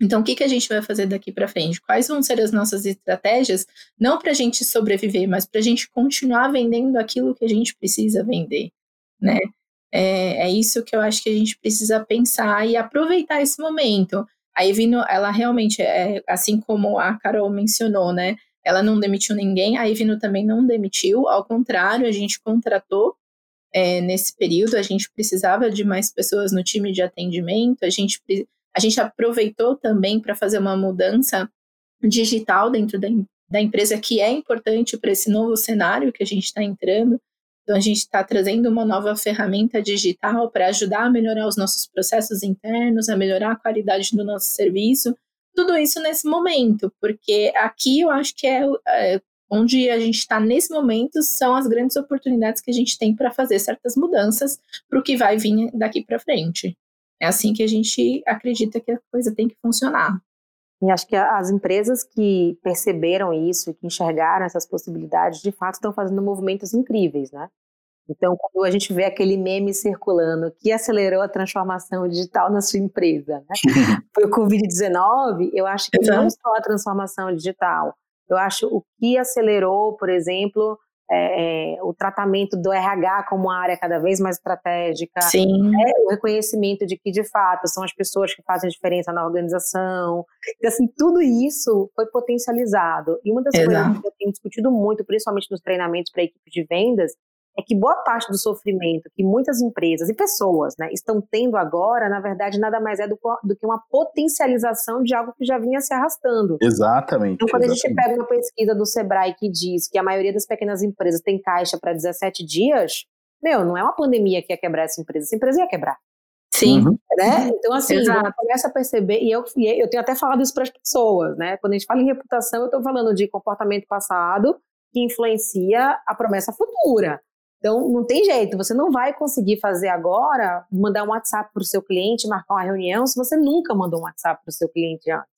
S2: Então, o que, que a gente vai fazer daqui para frente? Quais vão ser as nossas estratégias, não para a gente sobreviver, mas para a gente continuar vendendo aquilo que a gente precisa vender, né? É, é isso que eu acho que a gente precisa pensar e aproveitar esse momento. A Evino, ela realmente, é, assim como a Carol mencionou, né? Ela não demitiu ninguém, a Evino também não demitiu, ao contrário, a gente contratou é, nesse período, a gente precisava de mais pessoas no time de atendimento, a gente, a gente aproveitou também para fazer uma mudança digital dentro da, da empresa, que é importante para esse novo cenário que a gente está entrando. Então, a gente está trazendo uma nova ferramenta digital para ajudar a melhorar os nossos processos internos, a melhorar a qualidade do nosso serviço. Tudo isso nesse momento, porque aqui eu acho que é, é onde a gente está nesse momento são as grandes oportunidades que a gente tem para fazer certas mudanças para o que vai vir daqui para frente. É assim que a gente acredita que a coisa tem que funcionar.
S3: E acho que as empresas que perceberam isso e que enxergaram essas possibilidades, de fato, estão fazendo movimentos incríveis, né? Então, quando a gente vê aquele meme circulando que acelerou a transformação digital na sua empresa, né? Foi o Covid-19, eu acho que não só a transformação digital, eu acho o que acelerou, por exemplo, é, é, o tratamento do RH como uma área cada vez mais estratégica,
S2: né?
S3: o reconhecimento de que, de fato, são as pessoas que fazem a diferença na organização. Então, assim, tudo isso foi potencializado. E uma das Exato. coisas que eu tenho discutido muito, principalmente nos treinamentos para a equipe de vendas, é que boa parte do sofrimento que muitas empresas e pessoas né, estão tendo agora, na verdade, nada mais é do, do, que uma potencialização de algo que já vinha se arrastando.
S1: Exatamente.
S3: Então, quando
S1: exatamente.
S3: a gente pega uma pesquisa do Sebrae que diz que a maioria das pequenas empresas tem caixa para 17 dias, meu, não é uma pandemia que ia quebrar essa empresa, essa empresa ia quebrar.
S2: Sim. Uhum.
S3: Né? Então, assim, Exato. começa a perceber, e eu, eu tenho até falado isso para as pessoas, né? Quando a gente fala em reputação, eu estou falando de comportamento passado que influencia a promessa futura. Então, não tem jeito, você não vai conseguir fazer agora, mandar um WhatsApp para o seu cliente, marcar uma reunião, se você nunca mandou um WhatsApp para o seu cliente antes.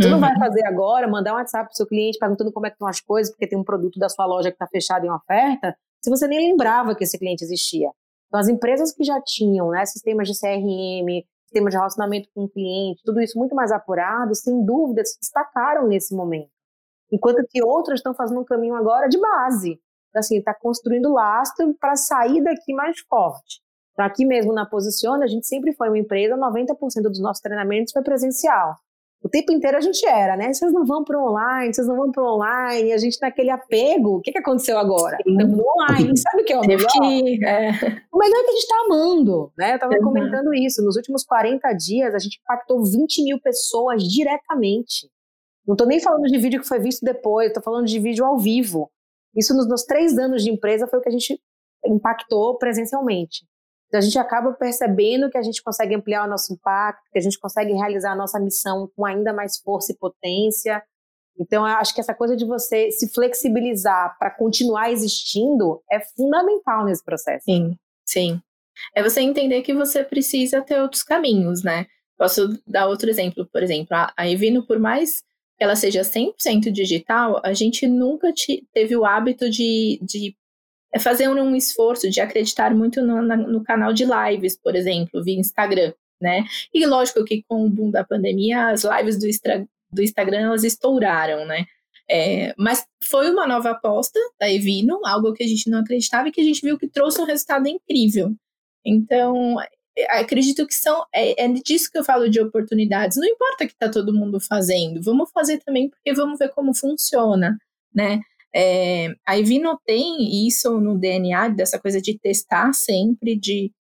S3: Você uhum. não vai uhum. fazer agora, mandar um WhatsApp para o seu cliente perguntando como é que estão as coisas, porque tem um produto da sua loja que está fechado em oferta, se você nem lembrava que esse cliente existia. Então, as empresas que já tinham né, sistemas de CRM, sistema de relacionamento com o cliente, tudo isso muito mais apurado, sem dúvida, se destacaram nesse momento. Enquanto que outras estão fazendo um caminho agora de base. Então, assim, está construindo lastro para sair daqui mais forte. Então, aqui mesmo na Posiciona, a gente sempre foi uma empresa, 90% dos nossos treinamentos foi presencial. O tempo inteiro a gente era, né? Vocês não vão para online, vocês não vão para online, a gente naquele apego. O que, que aconteceu agora? Estamos online, sabe o que é o melhor? Que, é. O melhor é que a gente está amando, né? Eu estava uhum. comentando isso. Nos últimos 40 dias, a gente impactou 20 mil pessoas diretamente. Não estou nem falando de vídeo que foi visto depois, estou falando de vídeo ao vivo. Isso nos, nos três anos de empresa foi o que a gente impactou presencialmente. Então a gente acaba percebendo que a gente consegue ampliar o nosso impacto, que a gente consegue realizar a nossa missão com ainda mais força e potência. Então acho que essa coisa de você se flexibilizar para continuar existindo é fundamental nesse processo.
S2: Sim, sim. É você entender que você precisa ter outros caminhos, né? Posso dar outro exemplo, por exemplo, a Evino, por mais ela seja 100% digital, a gente nunca teve o hábito de, de fazer um esforço de acreditar muito no, no canal de lives, por exemplo, via Instagram, né? E lógico que com o boom da pandemia, as lives do, do Instagram, elas estouraram, né? É, mas foi uma nova aposta da Evino, algo que a gente não acreditava e que a gente viu que trouxe um resultado incrível. Então, acredito que são é, é disso que eu falo de oportunidades. Não importa o que está todo mundo fazendo, vamos fazer também porque vamos ver como funciona, né? É, a Ivino tem isso no DNA, dessa coisa de testar sempre, de,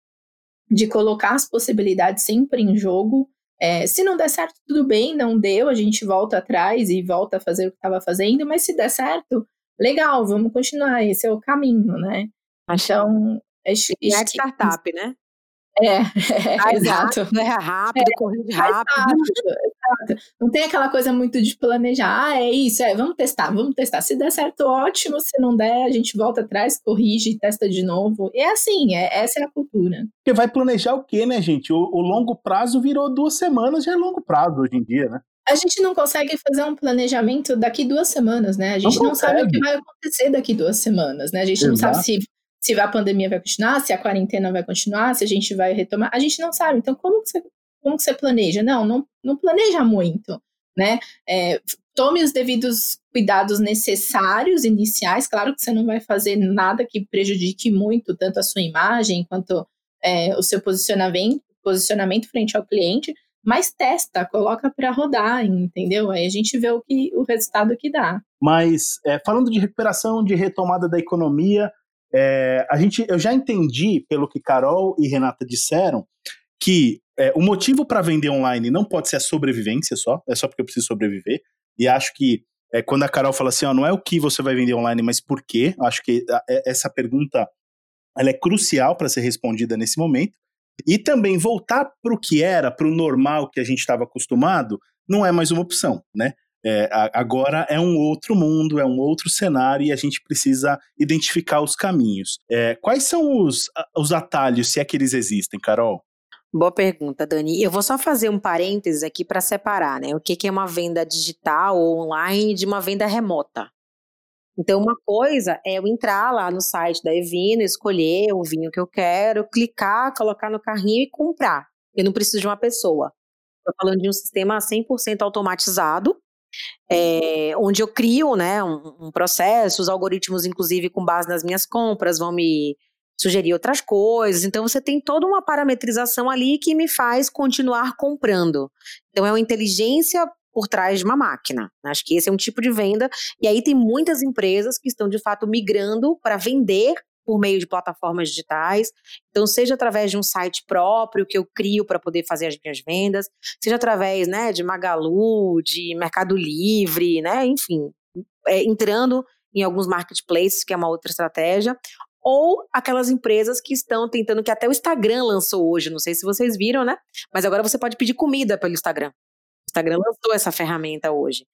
S2: de colocar as possibilidades sempre em jogo. É, se não der certo, tudo bem, não deu, a gente volta atrás e volta a fazer o que estava fazendo, mas se der certo, legal, vamos continuar, esse é o caminho, né?
S3: Então. É, é startup, né?
S2: É, é exato.
S3: Rápido, é rápido, é, corrige rápido. Exato,
S2: exato. Não tem aquela coisa muito de planejar. Ah, é isso, é, vamos testar, vamos testar. Se der certo, ótimo. Se não der, a gente volta atrás, corrige, testa de novo. E é assim, é, essa é a cultura.
S1: Porque vai planejar o quê, né, gente? O, o longo prazo virou duas semanas, já é longo prazo hoje em dia, né?
S2: A gente não consegue fazer um planejamento daqui duas semanas, né? A gente não, não sabe o que vai acontecer daqui duas semanas, né? A gente Exato. não sabe se se a pandemia vai continuar, se a quarentena vai continuar, se a gente vai retomar, a gente não sabe. Então, como que você, como que você planeja? Não, não, não planeja muito, né? É, tome os devidos cuidados necessários iniciais. Claro que você não vai fazer nada que prejudique muito tanto a sua imagem quanto é, o seu posicionamento, posicionamento frente ao cliente, mas testa, coloca para rodar, entendeu? Aí a gente vê o que o resultado que dá.
S1: Mas é, falando de recuperação, de retomada da economia, é, a gente, eu já entendi, pelo que Carol e Renata disseram, que é, o motivo para vender online não pode ser a sobrevivência só, é só porque eu preciso sobreviver. E acho que é, quando a Carol fala assim, ó, não é o que você vai vender online, mas por quê? Acho que a, é, essa pergunta ela é crucial para ser respondida nesse momento. E também voltar para o que era, para o normal que a gente estava acostumado, não é mais uma opção, né? É, agora é um outro mundo, é um outro cenário e a gente precisa identificar os caminhos. É, quais são os, os atalhos, se é que eles existem, Carol?
S3: Boa pergunta, Dani. Eu vou só fazer um parênteses aqui para separar, né? O que, que é uma venda digital ou online de uma venda remota. Então, uma coisa é eu entrar lá no site da Evino, escolher o vinho que eu quero, clicar, colocar no carrinho e comprar. Eu não preciso de uma pessoa. Estou falando de um sistema 100% automatizado, é, onde eu crio né, um, um, processo, os algoritmos, inclusive, com base nas minhas compras, vão me sugerir outras coisas. Então, você tem toda uma parametrização ali que me faz continuar comprando. Então, é uma inteligência por trás de uma máquina. Acho que esse é um tipo de venda. E aí tem muitas empresas que estão, de fato, migrando para vender por meio de plataformas digitais. Então, seja através de um site próprio que eu crio para poder fazer as minhas vendas, seja através né, de Magalu, de Mercado Livre, né, enfim, é, entrando em alguns marketplaces, que é uma outra estratégia, ou aquelas empresas que estão tentando, que até o Instagram lançou hoje, não sei se vocês viram, né? Mas agora você pode pedir comida pelo Instagram. O Instagram lançou essa ferramenta hoje.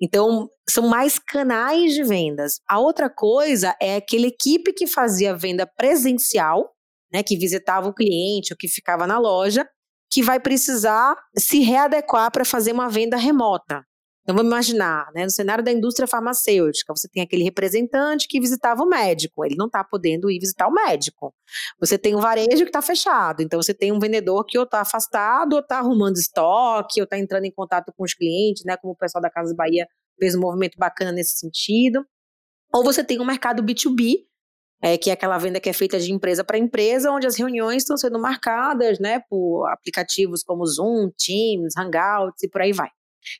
S3: Então, são mais canais de vendas. A outra coisa é aquela equipe que fazia venda presencial, né, que visitava o cliente ou que ficava na loja, que vai precisar se readequar para fazer uma venda remota. Então vamos imaginar, né, no cenário da indústria farmacêutica, você tem aquele representante que visitava o médico, ele não está podendo ir visitar o médico. Você tem um varejo que está fechado, então você tem um vendedor que ou está afastado, ou está arrumando estoque, ou está entrando em contato com os clientes, né, como o pessoal da Casa Bahia fez um movimento bacana nesse sentido. Ou você tem um mercado B2B, é, que é aquela venda que é feita de empresa para empresa, onde as reuniões estão sendo marcadas né, por aplicativos como Zoom, Teams, Hangouts e por aí vai.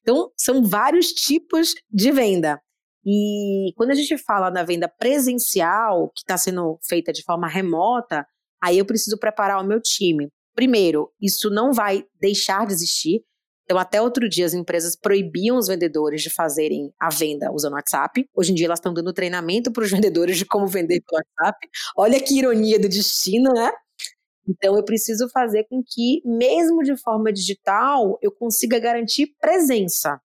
S3: Então, são vários tipos de venda. E quando a gente fala da venda presencial, que está sendo feita de forma remota, aí eu preciso preparar o meu time. Primeiro, isso não vai deixar de existir. Então, até outro dia, as empresas proibiam os vendedores de fazerem a venda usando o WhatsApp. Hoje em dia, elas estão dando treinamento para os vendedores de como vender pelo WhatsApp. Olha que ironia do destino, né? Então, eu preciso fazer com que, mesmo de forma digital, eu consiga garantir presença.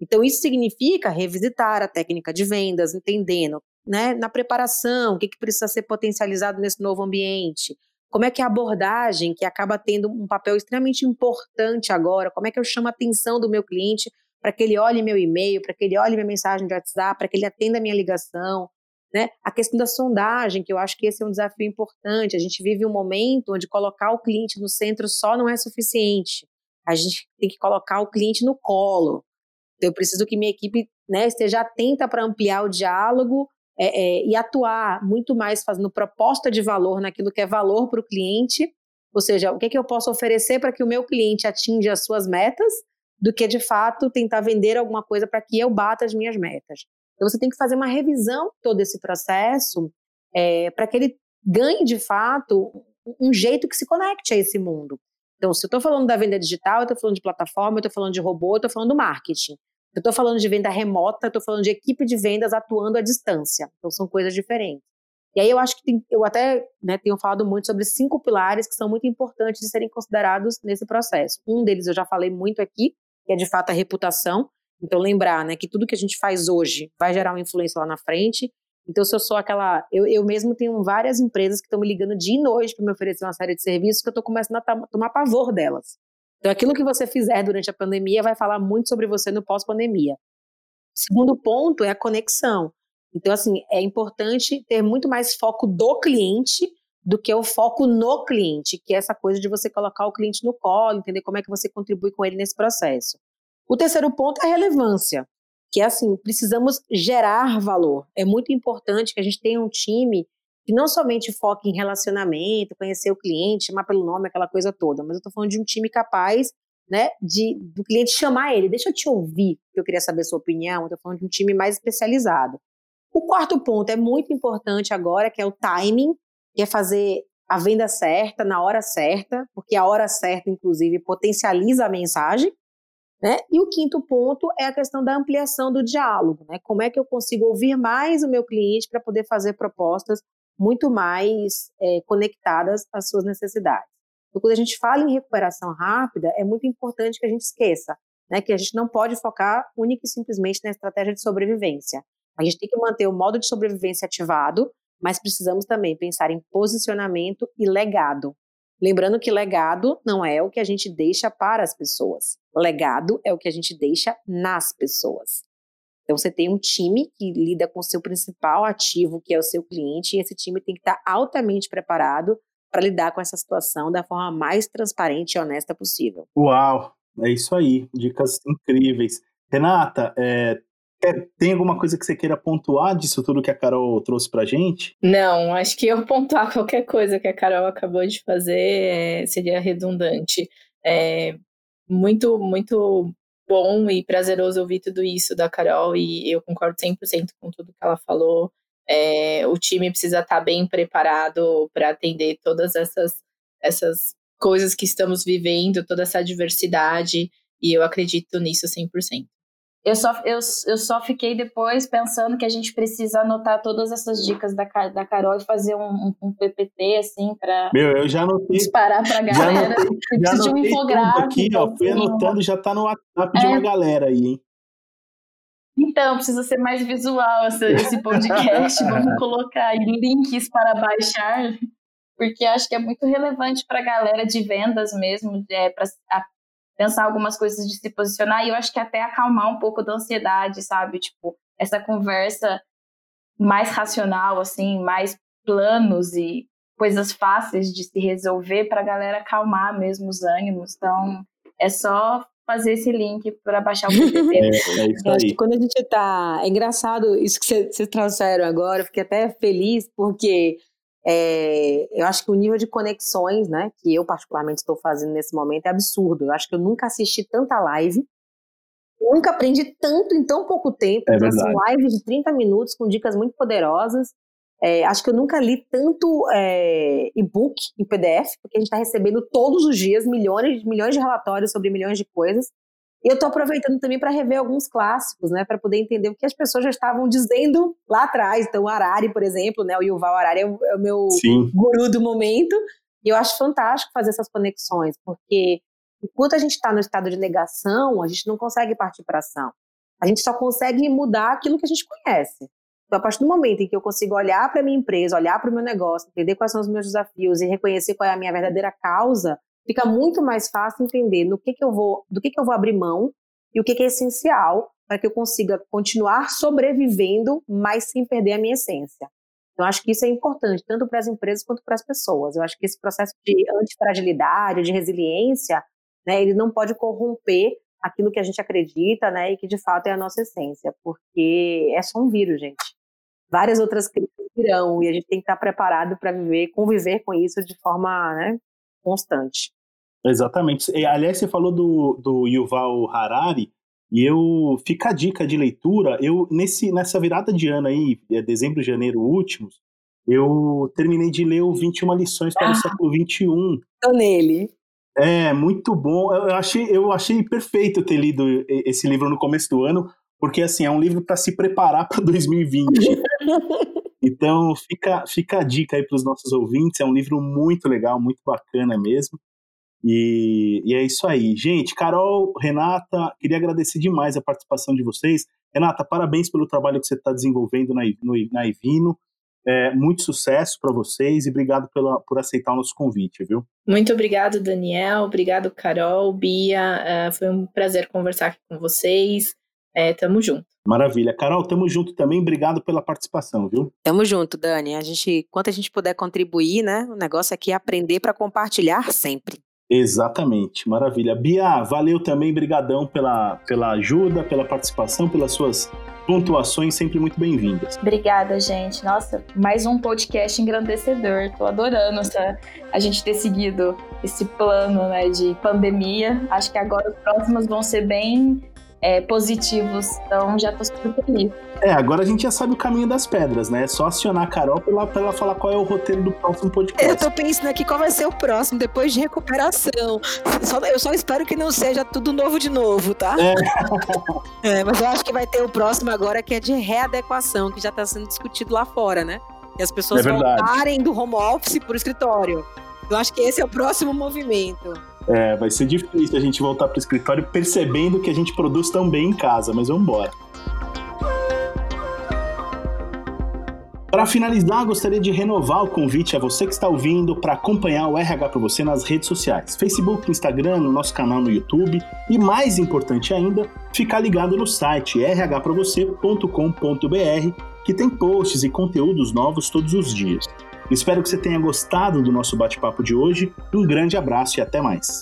S3: Então, isso significa revisitar a técnica de vendas, entendendo né, na preparação, o que, que precisa ser potencializado nesse novo ambiente, como é que a abordagem, que acaba tendo um papel extremamente importante agora, como é que eu chamo a atenção do meu cliente para que ele olhe meu e-mail, para que ele olhe minha mensagem de WhatsApp, para que ele atenda a minha ligação, né? A questão da sondagem, que eu acho que esse é um desafio importante. A gente vive um momento onde colocar o cliente no centro só não é suficiente. A gente tem que colocar o cliente no colo. Então, eu preciso que minha equipe né, esteja atenta para ampliar o diálogo é, é, e atuar muito mais fazendo proposta de valor naquilo que é valor para o cliente. Ou seja, o que, é que eu posso oferecer para que o meu cliente atinja as suas metas, do que de fato tentar vender alguma coisa para que eu bata as minhas metas. Então você tem que fazer uma revisão todo esse processo é, para que ele ganhe de fato um jeito que se conecte a esse mundo. Então, se eu estou falando da venda digital, eu estou falando de plataforma, eu estou falando de robô, eu estou falando do marketing. Eu estou falando de venda remota, eu estou falando de equipe de vendas atuando à distância. Então, são coisas diferentes. E aí eu acho que tem, eu até né, tenho falado muito sobre cinco pilares que são muito importantes de serem considerados nesse processo. Um deles eu já falei muito aqui, que é de fato a reputação. Então, lembrar né, que tudo que a gente faz hoje vai gerar uma influência lá na frente. Então, se eu sou aquela. Eu, eu mesmo tenho várias empresas que estão me ligando dia e noite para me oferecer uma série de serviços que eu estou começando a tomar pavor delas. Então, aquilo que você fizer durante a pandemia vai falar muito sobre você no pós-pandemia. Segundo ponto é a conexão. Então, assim, é importante ter muito mais foco do cliente do que o foco no cliente, que é essa coisa de você colocar o cliente no colo, entender como é que você contribui com ele nesse processo. O terceiro ponto é a relevância, que é assim, precisamos gerar valor. É muito importante que a gente tenha um time que não somente foque em relacionamento, conhecer o cliente, chamar pelo nome, aquela coisa toda, mas eu estou falando de um time capaz né, de, do cliente chamar ele, deixa eu te ouvir, que eu queria saber a sua opinião, estou falando de um time mais especializado. O quarto ponto é muito importante agora, que é o timing, que é fazer a venda certa, na hora certa, porque a hora certa, inclusive, potencializa a mensagem, né? E o quinto ponto é a questão da ampliação do diálogo. Né? Como é que eu consigo ouvir mais o meu cliente para poder fazer propostas muito mais é, conectadas às suas necessidades? Então, quando a gente fala em recuperação rápida, é muito importante que a gente esqueça né, que a gente não pode focar única e simplesmente na estratégia de sobrevivência. A gente tem que manter o modo de sobrevivência ativado, mas precisamos também pensar em posicionamento e legado. Lembrando que legado não é o que a gente deixa para as pessoas. Legado é o que a gente deixa nas pessoas. Então você tem um time que lida com o seu principal ativo, que é o seu cliente, e esse time tem que estar altamente preparado para lidar com essa situação da forma mais transparente e honesta possível.
S1: Uau, é isso aí, dicas incríveis. Renata, é, tem alguma coisa que você queira pontuar disso tudo que a Carol trouxe pra gente?
S2: Não, acho que eu pontuar qualquer coisa que a Carol acabou de fazer é, seria redundante. É muito, muito bom e prazeroso ouvir tudo isso da Carol e eu concordo 100% com tudo que ela falou. É, o time precisa estar bem preparado para atender todas essas, essas coisas que estamos vivendo, toda essa diversidade, e eu acredito nisso 100%.
S5: Eu só, eu, eu só fiquei depois pensando que a gente precisa anotar todas essas dicas da, da Carol e fazer um, um PPT, assim, para
S1: Meu, eu já anotei.
S5: Disparar pra galera. Já anotei,
S1: já anotei de um infográfico. Aqui, ó, fui assim, anotando, já tá no WhatsApp é. de uma galera aí, hein?
S5: Então, precisa ser mais visual esse, esse podcast. Vamos colocar links para baixar, porque acho que é muito relevante para a galera de vendas mesmo, é, para pensar algumas coisas de se posicionar, e eu acho que até acalmar um pouco da ansiedade, sabe? Tipo, essa conversa mais racional, assim, mais planos e coisas fáceis de se resolver para a galera acalmar mesmo os ânimos. Então, é só fazer esse link para baixar o PPT.
S1: é, é isso
S3: aí. Acho que quando a gente tá. É engraçado isso que vocês trouxeram agora, eu fiquei até feliz, porque é, eu acho que o nível de conexões, né, que eu particularmente estou fazendo nesse momento é absurdo. Eu acho que eu nunca assisti tanta live, nunca aprendi tanto em tão pouco tempo.
S1: É
S3: então,
S1: são
S3: lives de 30 minutos com dicas muito poderosas. É, acho que eu nunca li tanto é, e-book em PDF, porque a gente está recebendo todos os dias milhões, milhões de relatórios sobre milhões de coisas. E eu estou aproveitando também para rever alguns clássicos, né, para poder entender o que as pessoas já estavam dizendo lá atrás. Então, o Arari, por exemplo, né, o Yuval Arari é o, é o meu
S1: Sim.
S3: guru do momento. E eu acho fantástico fazer essas conexões, porque enquanto a gente está no estado de negação, a gente não consegue partir para ação. A gente só consegue mudar aquilo que a gente conhece. Então, a partir do momento em que eu consigo olhar para minha empresa, olhar para o meu negócio, entender quais são os meus desafios e reconhecer qual é a minha verdadeira causa, fica muito mais fácil entender no que, que eu vou, do que, que eu vou abrir mão e o que, que é essencial para que eu consiga continuar sobrevivendo, mas sem perder a minha essência. Então, acho que isso é importante, tanto para as empresas quanto para as pessoas. Eu acho que esse processo de antifragilidade, de resiliência, né, ele não pode corromper aquilo que a gente acredita, né, e que de fato é a nossa essência, porque é só um vírus, gente várias outras crises virão e a gente tem que estar preparado para viver, conviver com isso de forma né, constante.
S1: Exatamente. E, aliás, você falou do, do Yuval Harari, e eu fica a dica de leitura. Eu nesse nessa virada de ano aí, é dezembro, janeiro últimos, eu terminei de ler o 21 lições para o ah, século 21.
S3: Tô nele.
S1: É, muito bom. Eu achei, eu achei perfeito ter lido esse livro no começo do ano, porque assim, é um livro para se preparar para 2020. então, fica, fica a dica aí para os nossos ouvintes, é um livro muito legal, muito bacana mesmo. E, e, é isso aí. Gente, Carol, Renata, queria agradecer demais a participação de vocês. Renata, parabéns pelo trabalho que você está desenvolvendo na, no, na Ivino. É, muito sucesso para vocês e obrigado pela, por aceitar o nosso convite, viu?
S2: Muito obrigado, Daniel. Obrigado, Carol, Bia. Uh, foi um prazer conversar aqui com vocês. É, tamo junto.
S1: Maravilha. Carol, tamo junto também. Obrigado pela participação, viu?
S3: Tamo junto, Dani. A gente, quanto a gente puder contribuir, né? O negócio aqui é aprender para compartilhar sempre.
S1: Exatamente, maravilha. Bia, valeu também, brigadão pela, pela ajuda, pela participação, pelas suas pontuações sempre muito bem-vindas.
S5: Obrigada, gente. Nossa, mais um podcast engrandecedor. Tô adorando essa, a gente ter seguido esse plano né, de pandemia. Acho que agora os próximos vão ser bem é, positivos. Então já tô super feliz.
S1: É, agora a gente já sabe o caminho das pedras, né? É só acionar a Carol pra ela, pra ela falar qual é o roteiro do próximo podcast.
S3: Eu tô pensando aqui qual vai ser o próximo, depois de recuperação. Só, eu só espero que não seja tudo novo de novo, tá? É. é. mas eu acho que vai ter o próximo agora que é de readequação, que já tá sendo discutido lá fora, né? E as pessoas
S1: é
S3: voltarem do home office pro escritório. Eu acho que esse é o próximo movimento.
S1: É, vai ser difícil a gente voltar pro escritório percebendo que a gente produz tão bem em casa, mas vamos embora. Para finalizar, gostaria de renovar o convite a você que está ouvindo para acompanhar o RH para você nas redes sociais, Facebook, Instagram, no nosso canal no YouTube e mais importante ainda, ficar ligado no site rhpravocê.com.br, que tem posts e conteúdos novos todos os dias. Espero que você tenha gostado do nosso bate-papo de hoje. Um grande abraço e até mais.